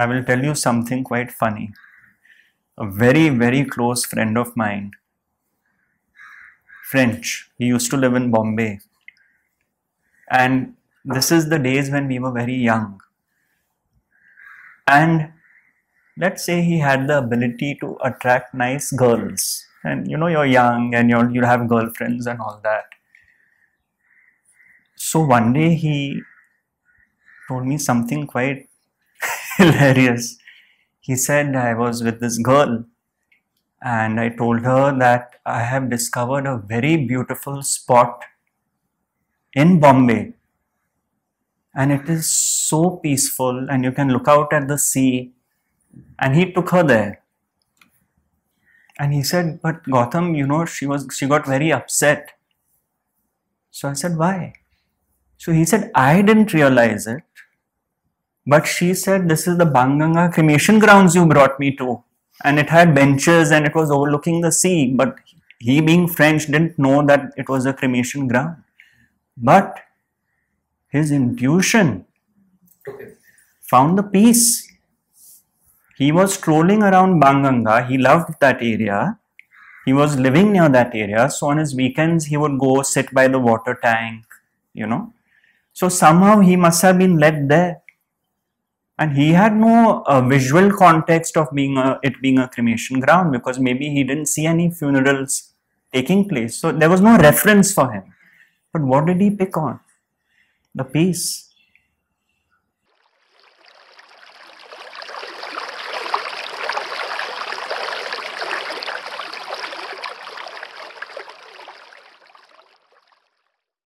I will tell you something quite funny. A very, very close friend of mine, French, he used to live in Bombay. And this is the days when we were very young. And let's say he had the ability to attract nice girls. And you know, you're young and you're, you have girlfriends and all that. So one day he told me something quite hilarious. He said, I was with this girl and I told her that I have discovered a very beautiful spot in Bombay and it is so peaceful and you can look out at the sea. And he took her there. And he said but Gautam you know she was she got very upset. So I said why? So he said I didn't realize it but she said, This is the Banganga cremation grounds you brought me to. And it had benches and it was overlooking the sea. But he, being French, didn't know that it was a cremation ground. But his intuition found the peace. He was strolling around Banganga. He loved that area. He was living near that area. So on his weekends, he would go sit by the water tank, you know. So somehow he must have been led there and he had no uh, visual context of being a, it being a cremation ground because maybe he didn't see any funerals taking place. So there was no reference for him. But what did he pick on? The peace